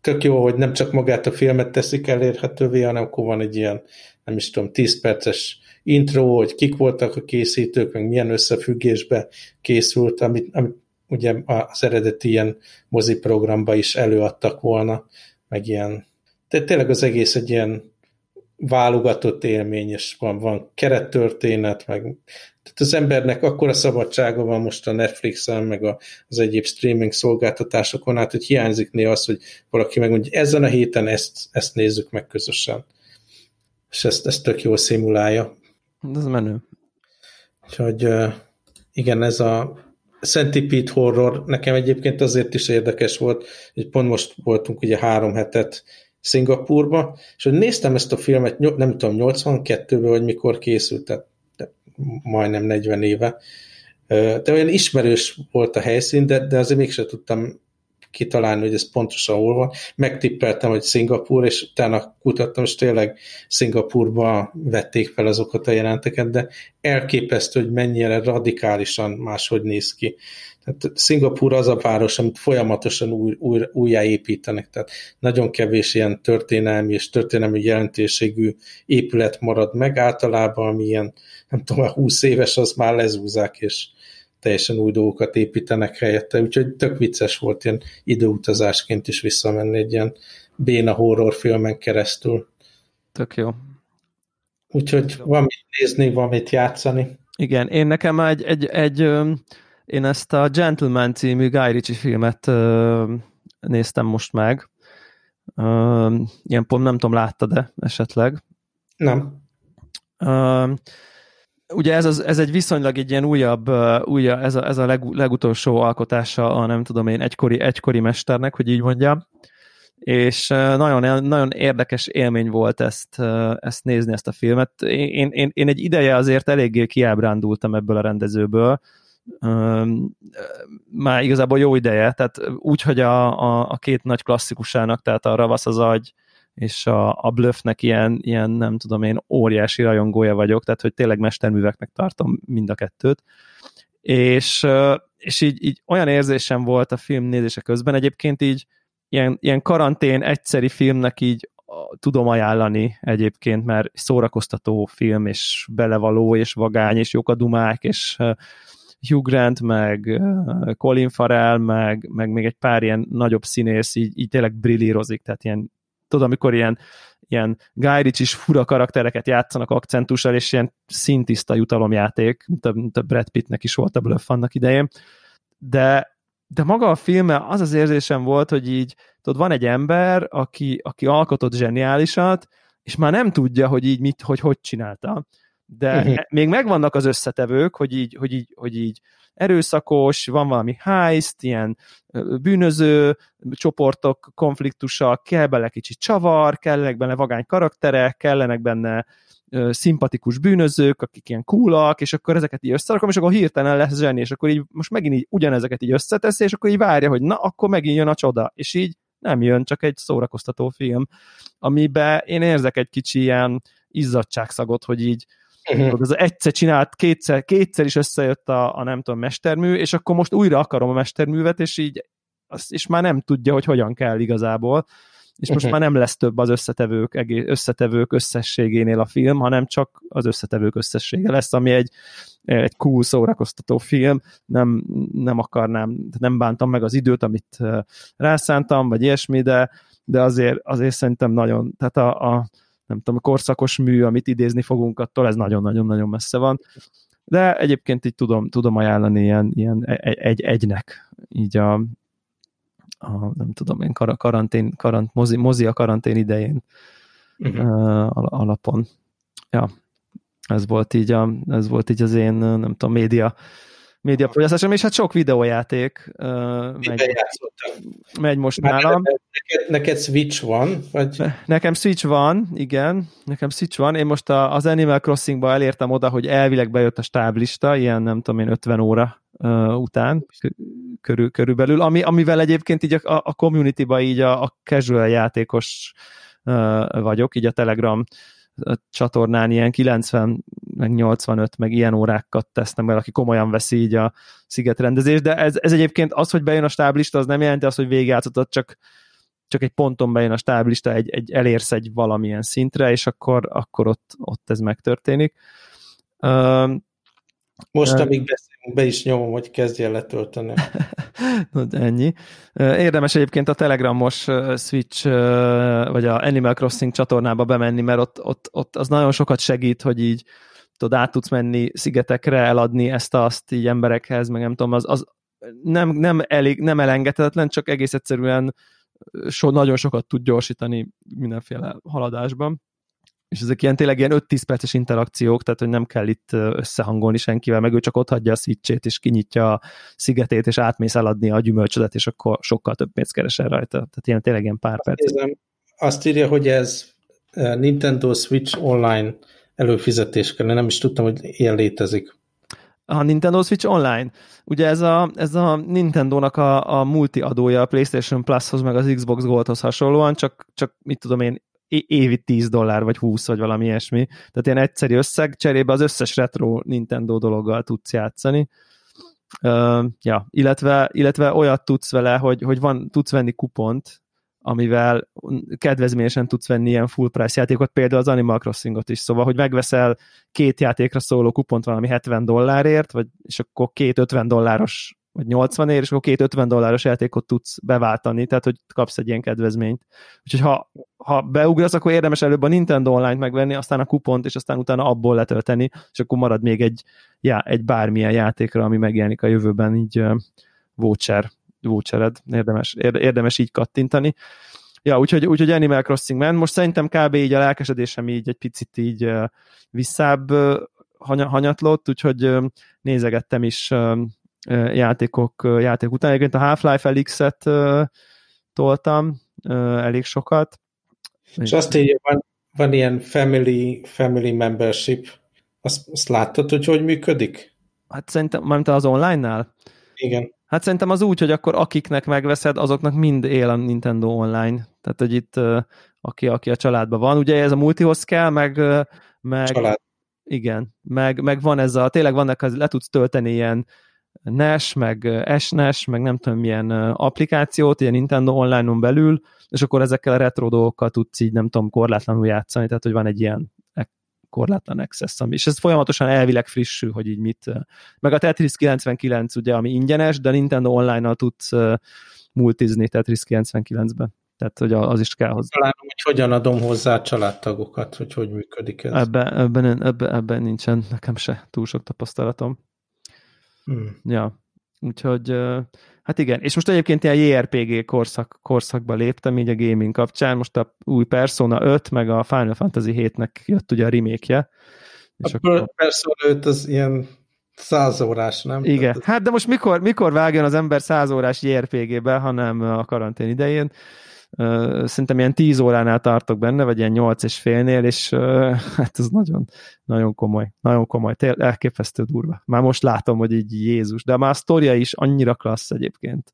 tök jó, hogy nem csak magát a filmet teszik elérhetővé, hanem akkor van egy ilyen, nem is tudom, 10 perces intro, hogy kik voltak a készítők, meg milyen összefüggésbe készült, amit, amit ugye az eredeti ilyen mozi programba is előadtak volna, meg ilyen, tehát tényleg az egész egy ilyen válogatott élmény, és van, van kerettörténet, meg tehát az embernek akkora szabadsága van most a Netflixen, meg a, az egyéb streaming szolgáltatásokon át, hogy hiányzik néha az, hogy valaki megmondja, ezen a héten ezt, ezt nézzük meg közösen. És ezt, ezt tök jól szimulálja. Ez menő. Úgyhogy igen, ez a Centipede Horror nekem egyébként azért is érdekes volt, hogy pont most voltunk ugye három hetet Szingapurba, és hogy néztem ezt a filmet, nem tudom, 82-ben, vagy mikor készült, tehát majdnem 40 éve, de olyan ismerős volt a helyszín, de, de azért mégsem tudtam kitalálni, hogy ez pontosan hol van. Megtippeltem, hogy Szingapúr, és utána kutattam, és tényleg Szingapúrba vették fel azokat a jelenteket, de elképesztő, hogy mennyire radikálisan máshogy néz ki. Tehát Szingapúr az a város, amit folyamatosan új, új, újjáépítenek, tehát nagyon kevés ilyen történelmi és történelmi jelentőségű épület marad meg, általában ami ilyen, nem tudom, 20 éves, az már lezúzák, és teljesen új dolgokat építenek helyette, úgyhogy tök vicces volt ilyen időutazásként is visszamenni egy ilyen béna horrorfilmen keresztül. Tök jó. Úgyhogy van mit nézni, van mit játszani. Igen, én nekem egy, egy, egy én ezt a Gentleman című Guy Ritchie filmet néztem most meg. Ilyen pont nem tudom, látta-e esetleg? Nem ugye ez, az, ez egy viszonylag egy ilyen újabb, újabb ez a, ez a leg, legutolsó alkotása a nem tudom én, egykori, egykori mesternek, hogy így mondjam, és nagyon, nagyon érdekes élmény volt ezt, ezt nézni, ezt a filmet. Én, én, én egy ideje azért eléggé kiábrándultam ebből a rendezőből, már igazából jó ideje, tehát úgy, hogy a, a, a két nagy klasszikusának, tehát a Ravasz az agy, és a, a Bluffnek ilyen, ilyen, nem tudom én, óriási rajongója vagyok, tehát hogy tényleg mesterműveknek tartom mind a kettőt. És, és így, így olyan érzésem volt a film nézése közben, egyébként így ilyen, ilyen karantén egyszeri filmnek így tudom ajánlani egyébként, mert szórakoztató film, és belevaló, és vagány, és jók a dumák, és Hugh Grant, meg Colin Farrell, meg, meg még egy pár ilyen nagyobb színész így, így tényleg brillírozik, tehát ilyen tudod, amikor ilyen, ilyen Guy is fura karaktereket játszanak akcentussal, és ilyen szintiszta jutalomjáték, mint a, mint a Brad Pittnek is volt a Bluff annak idején, de, de maga a filme az az érzésem volt, hogy így, tudod, van egy ember, aki, aki alkotott zseniálisat, és már nem tudja, hogy így mit, hogy hogy csinálta. De uh-huh. még megvannak az összetevők, hogy így, hogy így, hogy így erőszakos, van valami heist, ilyen bűnöző csoportok konfliktusa, kell bele kicsit csavar, kellenek benne vagány karakterek, kellenek benne szimpatikus bűnözők, akik ilyen coolak, és akkor ezeket így összerakom, és akkor hirtelen lesz zseni, és akkor így most megint így ugyanezeket így összeteszi, és akkor így várja, hogy na, akkor megint jön a csoda, és így nem jön, csak egy szórakoztató film, amiben én érzek egy kicsi ilyen izzadságszagot, hogy így Uh-huh. Az egyszer csinált, kétszer, kétszer is összejött a, a nem tudom, mestermű, és akkor most újra akarom a mesterművet, és így azt, és már nem tudja, hogy hogyan kell igazából, és most uh-huh. már nem lesz több az összetevők, egész, összetevők összességénél a film, hanem csak az összetevők összessége lesz, ami egy, egy cool, szórakoztató film, nem, nem akarnám, nem bántam meg az időt, amit rászántam, vagy ilyesmi, de, de azért, azért szerintem nagyon, tehát a, a nem tudom, a korszakos mű, amit idézni fogunk attól, ez nagyon-nagyon-nagyon messze van. de egyébként így tudom, tudom ajánlani ilyen, ilyen egy, egy, egynek, így a, a nem tudom én, kar, karantén, karant, mozi, mozi a karantén idején uh-huh. alapon. Ja, ez volt így, a, ez volt így az én, nem tudom, média médiafogyasztásom, és hát sok videójáték uh, megy, megy most Már nálam. Neked, neked Switch van? Vagy? Nekem Switch van, igen, nekem Switch van. Én most a, az Animal Crossing-ba elértem oda, hogy elvileg bejött a stáblista, ilyen nem tudom én 50 óra uh, után körül, körülbelül, ami, amivel egyébként így a, a community-ba így a, a casual játékos uh, vagyok, így a Telegram csatornán ilyen 90, meg 85, meg ilyen órákat tesznek, mert aki komolyan veszi így a szigetrendezést, de ez, ez egyébként az, hogy bejön a stáblista, az nem jelenti azt, hogy végigjátszottad, csak, csak egy ponton bejön a stáblista, egy, egy, elérsz egy valamilyen szintre, és akkor, akkor ott, ott ez megtörténik. Most, amíg beszélünk, be is nyomom, hogy kezdjen letölteni. Ennyi. Érdemes egyébként a Telegramos Switch, vagy a Animal Crossing csatornába bemenni, mert ott, ott, ott az nagyon sokat segít, hogy így tudod, át tudsz menni szigetekre, eladni ezt-azt így emberekhez, meg nem tudom, az, az nem, nem, elég, nem elengedhetetlen, csak egész egyszerűen so, nagyon sokat tud gyorsítani mindenféle haladásban és ezek ilyen tényleg ilyen 5-10 perces interakciók, tehát hogy nem kell itt összehangolni senkivel, meg ő csak ott hagyja a switchét, és kinyitja a szigetét, és átmész eladni a gyümölcsödet, és akkor sokkal több pénzt keresel rajta. Tehát ilyen tényleg ilyen pár perc. Azt írja, hogy ez Nintendo Switch online előfizetés kell, nem is tudtam, hogy ilyen létezik. A Nintendo Switch Online. Ugye ez a, ez a Nintendo-nak a, a multi adója a PlayStation Plus-hoz, meg az Xbox Gold-hoz hasonlóan, csak, csak mit tudom én, évi 10 dollár, vagy 20, vagy valami ilyesmi. Tehát ilyen egyszerű összeg, cserébe az összes retro Nintendo dologgal tudsz játszani. Uh, ja, illetve, illetve olyat tudsz vele, hogy, hogy van, tudsz venni kupont, amivel kedvezményesen tudsz venni ilyen full price játékot, például az Animal Crossingot is, szóval, hogy megveszel két játékra szóló kupont valami 70 dollárért, vagy, és akkor két 50 dolláros vagy 80 ér, és akkor két 50 dolláros játékot tudsz beváltani, tehát hogy kapsz egy ilyen kedvezményt. Úgyhogy ha, ha beugrasz, akkor érdemes előbb a Nintendo Online-t megvenni, aztán a kupont, és aztán utána abból letölteni, és akkor marad még egy, já, egy bármilyen játékra, ami megjelenik a jövőben, így voucher, vouchered, érdemes, érdemes így kattintani. Ja, úgyhogy, úgyhogy Animal Crossing ment. Most szerintem kb. így a lelkesedésem így egy picit így visszább hanyatlott, úgyhogy nézegettem is játékok, játék után. Egyébként a Half-Life Elix-et toltam elég sokat. És azt írja, van, van ilyen family, family membership. Azt, azt láttad, hogy hogy működik? Hát szerintem, mármint az online-nál? Igen. Hát szerintem az úgy, hogy akkor akiknek megveszed, azoknak mind él a Nintendo online. Tehát, hogy itt aki, aki a családban van. Ugye ez a multihoz kell, meg... meg Család. Igen, meg, meg van ez a, tényleg vannak, az le tudsz tölteni ilyen NES, meg SNES, meg nem tudom milyen applikációt, ilyen Nintendo Online-on belül, és akkor ezekkel a retro dolgokkal tudsz így, nem tudom, korlátlanul játszani, tehát hogy van egy ilyen e, korlátlan access, ami, és ez folyamatosan elvileg frissül, hogy így mit, meg a Tetris 99 ugye, ami ingyenes, de Nintendo Online-nal tudsz multizni Tetris 99-ben. Tehát, hogy az is kell hozzá. Talán, hogy hogyan adom hozzá a családtagokat, hogy hogy működik ez. Ebben, ebben, ebben, ebben nincsen nekem se túl sok tapasztalatom. Hmm. Ja, úgyhogy hát igen, és most egyébként ilyen JRPG korszak, korszakba léptem így a gaming kapcsán, most a új Persona 5, meg a Final Fantasy 7-nek jött ugye a remake-je. És a akkor... Persona 5 az ilyen száz órás, nem? Igen, Tehát... hát de most mikor, mikor vágjon az ember száz órás JRPG-be, hanem a karantén idején szerintem ilyen 10 óránál tartok benne, vagy ilyen 8 és félnél, és hát ez nagyon, nagyon komoly, nagyon komoly, tél, elképesztő durva. Már most látom, hogy így Jézus, de már a sztoria is annyira klassz egyébként,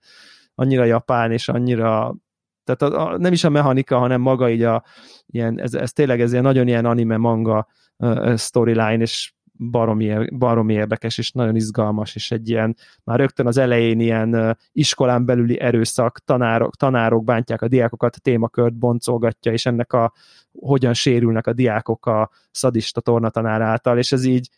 annyira japán, és annyira tehát a, a, nem is a mechanika, hanem maga így a, ilyen, ez, ez tényleg ez ilyen nagyon ilyen anime manga uh, storyline, és baromi, baromi érdekes, és nagyon izgalmas, és egy ilyen, már rögtön az elején ilyen iskolán belüli erőszak, tanárok, tanárok bántják a diákokat, a témakört boncolgatja, és ennek a hogyan sérülnek a diákok a szadista tornatanár által, és ez így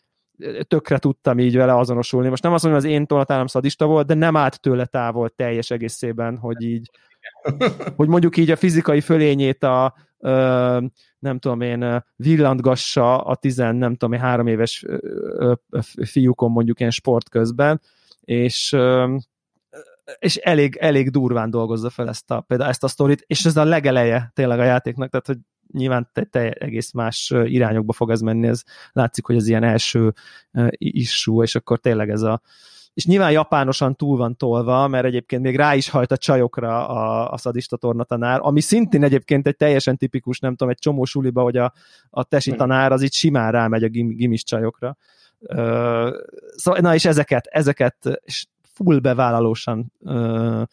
tökre tudtam így vele azonosulni. Most nem azt mondom, hogy az én tornatárom szadista volt, de nem állt tőle távol teljes egészében, hogy így hogy mondjuk így a fizikai fölényét a ö, nem tudom én, villantgassa a tizen, nem tudom én, három éves fiúkon mondjuk ilyen sport közben, és és elég, elég durván dolgozza fel ezt a, például ezt a sztorit, és ez a legeleje tényleg a játéknak, tehát hogy nyilván te, te egész más irányokba fog ez menni, ez látszik, hogy ez ilyen első issú, és akkor tényleg ez a és nyilván japánosan túl van tolva, mert egyébként még rá is hajt a csajokra a, a szadista tornatanár, ami szintén egyébként egy teljesen tipikus, nem tudom, egy csomó suliba, hogy a, a tesi tanár az itt simán rámegy a gim, gimis csajokra. Uh, szóval, na és ezeket, ezeket és full bevállalósan uh,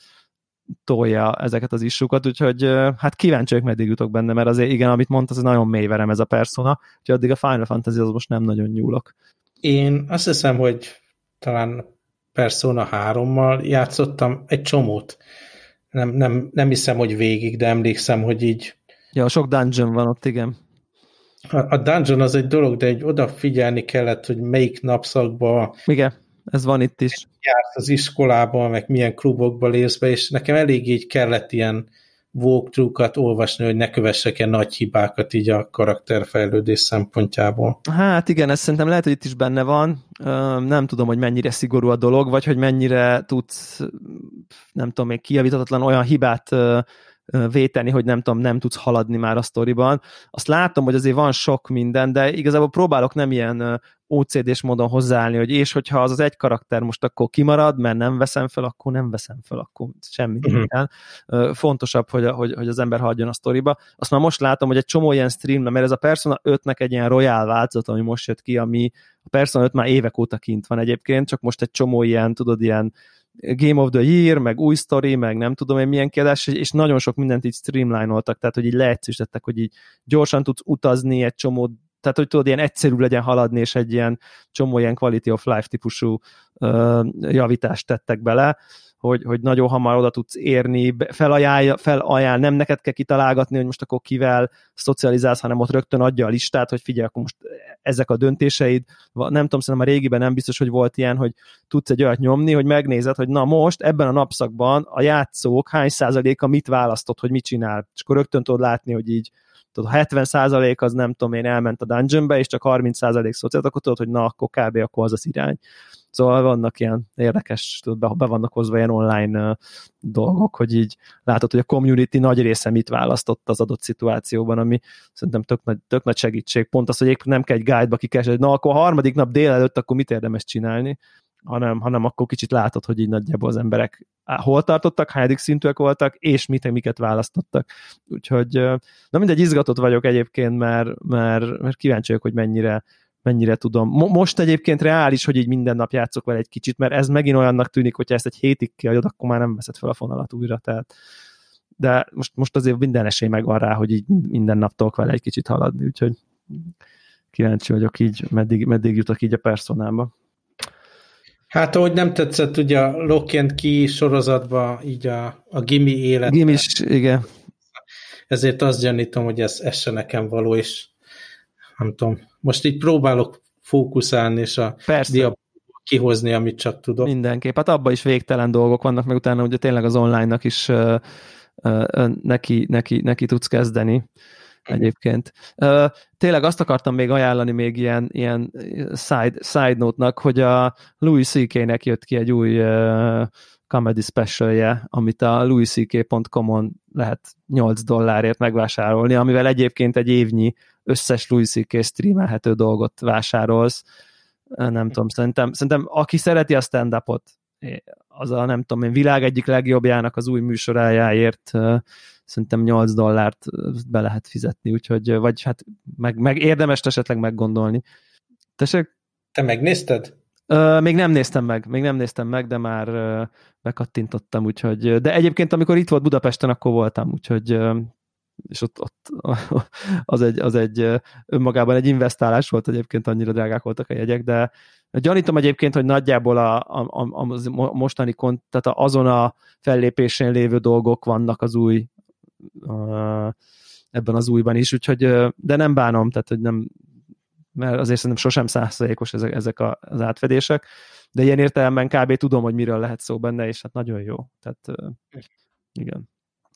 tolja ezeket az issukat, úgyhogy hát kíváncsi vagyok, meddig jutok benne, mert azért igen, amit mondta, az nagyon mélyverem ez a persona, úgyhogy addig a Final Fantasy az most nem nagyon nyúlok. Én azt hiszem, hogy talán Persona 3-mal játszottam egy csomót. Nem, nem, nem hiszem, hogy végig, de emlékszem, hogy így... Ja, sok dungeon van ott, igen. A, a dungeon az egy dolog, de egy odafigyelni kellett, hogy melyik napszakban... Igen, ez van itt is. Jársz az iskolába, meg milyen klubokba lész be, és nekem elég így kellett ilyen walkthrough-kat olvasni, hogy ne kövessek ilyen nagy hibákat így a karakterfejlődés szempontjából. Hát igen, ez szerintem lehet, hogy itt is benne van. Nem tudom, hogy mennyire szigorú a dolog, vagy hogy mennyire tudsz, nem tudom, még kijavítatatlan olyan hibát véteni, hogy nem tudom, nem tudsz haladni már a sztoriban. Azt látom, hogy azért van sok minden, de igazából próbálok nem ilyen OCD-s módon hozzáállni, hogy és hogyha az az egy karakter most akkor kimarad, mert nem veszem fel, akkor nem veszem fel, akkor semmi uh-huh. kell. Fontosabb, hogy, hogy, hogy az ember hagyjon a sztoriba. Azt már most látom, hogy egy csomó ilyen stream, mert ez a Persona 5-nek egy ilyen royal változat, ami most jött ki, ami a Persona 5 már évek óta kint van egyébként, csak most egy csomó ilyen, tudod, ilyen Game of the Year, meg új story, meg nem tudom én milyen kiadás, és nagyon sok mindent így streamline-oltak, tehát hogy így leegyszerűsítettek, hogy így gyorsan tudsz utazni egy csomó tehát hogy tudod, ilyen egyszerű legyen haladni, és egy ilyen csomó ilyen quality of life típusú uh, javítást tettek bele, hogy, hogy nagyon hamar oda tudsz érni, felajánl, felajánl, nem neked kell kitalálgatni, hogy most akkor kivel szocializálsz, hanem ott rögtön adja a listát, hogy figyelj, akkor most ezek a döntéseid, nem tudom, szerintem a régiben nem biztos, hogy volt ilyen, hogy tudsz egy olyat nyomni, hogy megnézed, hogy na most ebben a napszakban a játszók hány százaléka mit választott, hogy mit csinál, és akkor rögtön tudod látni, hogy így tudod, 70% az nem tudom én elment a dungeonbe, és csak 30% szociált, akkor tudod, hogy na, akkor kb. akkor az az irány. Szóval vannak ilyen érdekes, tudod, be, vannak hozva ilyen online dolgok, hogy így látod, hogy a community nagy része mit választott az adott szituációban, ami szerintem tök nagy, tök nagy segítség. Pont az, hogy épp nem kell egy guide-ba kikeresni, hogy na, akkor a harmadik nap délelőtt, akkor mit érdemes csinálni, hanem, hanem akkor kicsit látod, hogy így nagyjából az emberek hol tartottak, hányadik szintűek voltak, és mit, miket választottak. Úgyhogy, na mindegy, izgatott vagyok egyébként, mert, mert, mert kíváncsi vagyok, hogy mennyire, mennyire tudom. Mo- most egyébként reális, hogy így minden nap játszok vele egy kicsit, mert ez megint olyannak tűnik, hogyha ezt egy hétig kiadod, akkor már nem veszed fel a fonalat újra, tehát de most, most azért minden esély megvan rá, hogy így minden nap tudok vele egy kicsit haladni, úgyhogy kíváncsi vagyok így, meddig, meddig jutok így a personába. Hát, ahogy nem tetszett ugye a Lock and Key sorozatba így a, a gimi élet. Gimis, igen. Ezért azt gyanítom, hogy ez, ez se nekem való, és nem tudom, most így próbálok fókuszálni, és a Persze. kihozni, amit csak tudok. Mindenképp. Hát abban is végtelen dolgok vannak, meg utána ugye tényleg az online-nak is neki, neki, neki tudsz kezdeni egyébként. Uh, tényleg azt akartam még ajánlani még ilyen, ilyen side, side note-nak, hogy a Louis C.K.-nek jött ki egy új uh, comedy specialje, amit a louisck.com-on lehet 8 dollárért megvásárolni, amivel egyébként egy évnyi összes Louis C.K. streamelhető dolgot vásárolsz. Nem tudom, szerintem, szerintem aki szereti a stand-upot, az a nem tudom én, világ egyik legjobbjának az új műsorájáért szerintem 8 dollárt be lehet fizetni, úgyhogy, vagy hát meg, meg érdemes esetleg meggondolni. Tessék? Te megnézted? Uh, még nem néztem meg, még nem néztem meg, de már uh, bekattintottam, úgyhogy, de egyébként amikor itt volt Budapesten, akkor voltam, úgyhogy uh, és ott, ott az, egy, az egy önmagában egy investálás volt, egyébként annyira drágák voltak a jegyek, de gyanítom egyébként, hogy nagyjából a, a, a, a mostani kont, tehát azon a fellépésén lévő dolgok vannak az új ebben az újban is, úgyhogy, de nem bánom, tehát hogy nem, mert azért szerintem sosem százszerékos ezek, ezek az átfedések, de ilyen értelemben kb. tudom, hogy miről lehet szó benne, és hát nagyon jó. Tehát igen.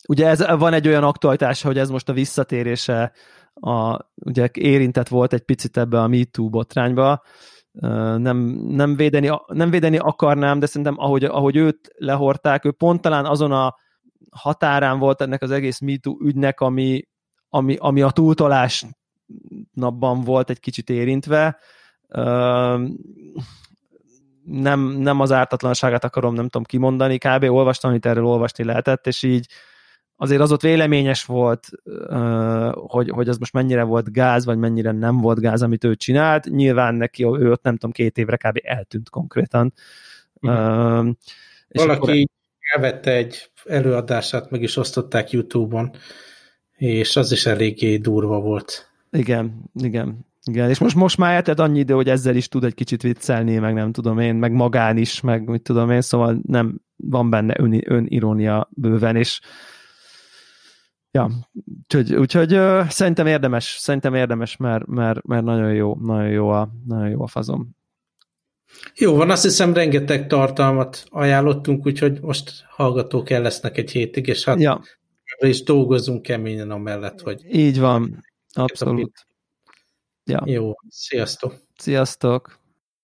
Ugye ez, van egy olyan aktualitása, hogy ez most a visszatérése, a, ugye érintett volt egy picit ebbe a MeToo botrányba, nem, nem, védeni, nem védeni akarnám, de szerintem ahogy, ahogy őt lehorták, ő pont talán azon a határán volt ennek az egész MeToo ügynek, ami, ami, ami a túltolás napban volt egy kicsit érintve. Nem, nem az ártatlanságát akarom, nem tudom kimondani, kb. olvastam, amit erről olvasni lehetett, és így azért az ott véleményes volt, hogy, hogy az most mennyire volt gáz, vagy mennyire nem volt gáz, amit ő csinált. Nyilván neki, ő ott nem tudom, két évre kb. eltűnt konkrétan. Mm. És Valaki akkor... elvette egy előadását, meg is osztották YouTube-on, és az is eléggé durva volt. Igen, igen. Igen, és most, most már eltett annyi idő, hogy ezzel is tud egy kicsit viccelni, meg nem tudom én, meg magán is, meg mit tudom én, szóval nem van benne ön, önirónia bőven, és Ja, úgyhogy, úgyhogy uh, szerintem érdemes, szerintem érdemes, mert, mert, mert nagyon jó, nagyon jó a, nagyon jó a fazom. Jó van, azt hiszem rengeteg tartalmat ajánlottunk, úgyhogy most hallgatók el lesznek egy hétig, és hát ja. és dolgozunk keményen amellett, hogy... Így van, abszolút. Ja. Jó, sziasztok! Sziasztok!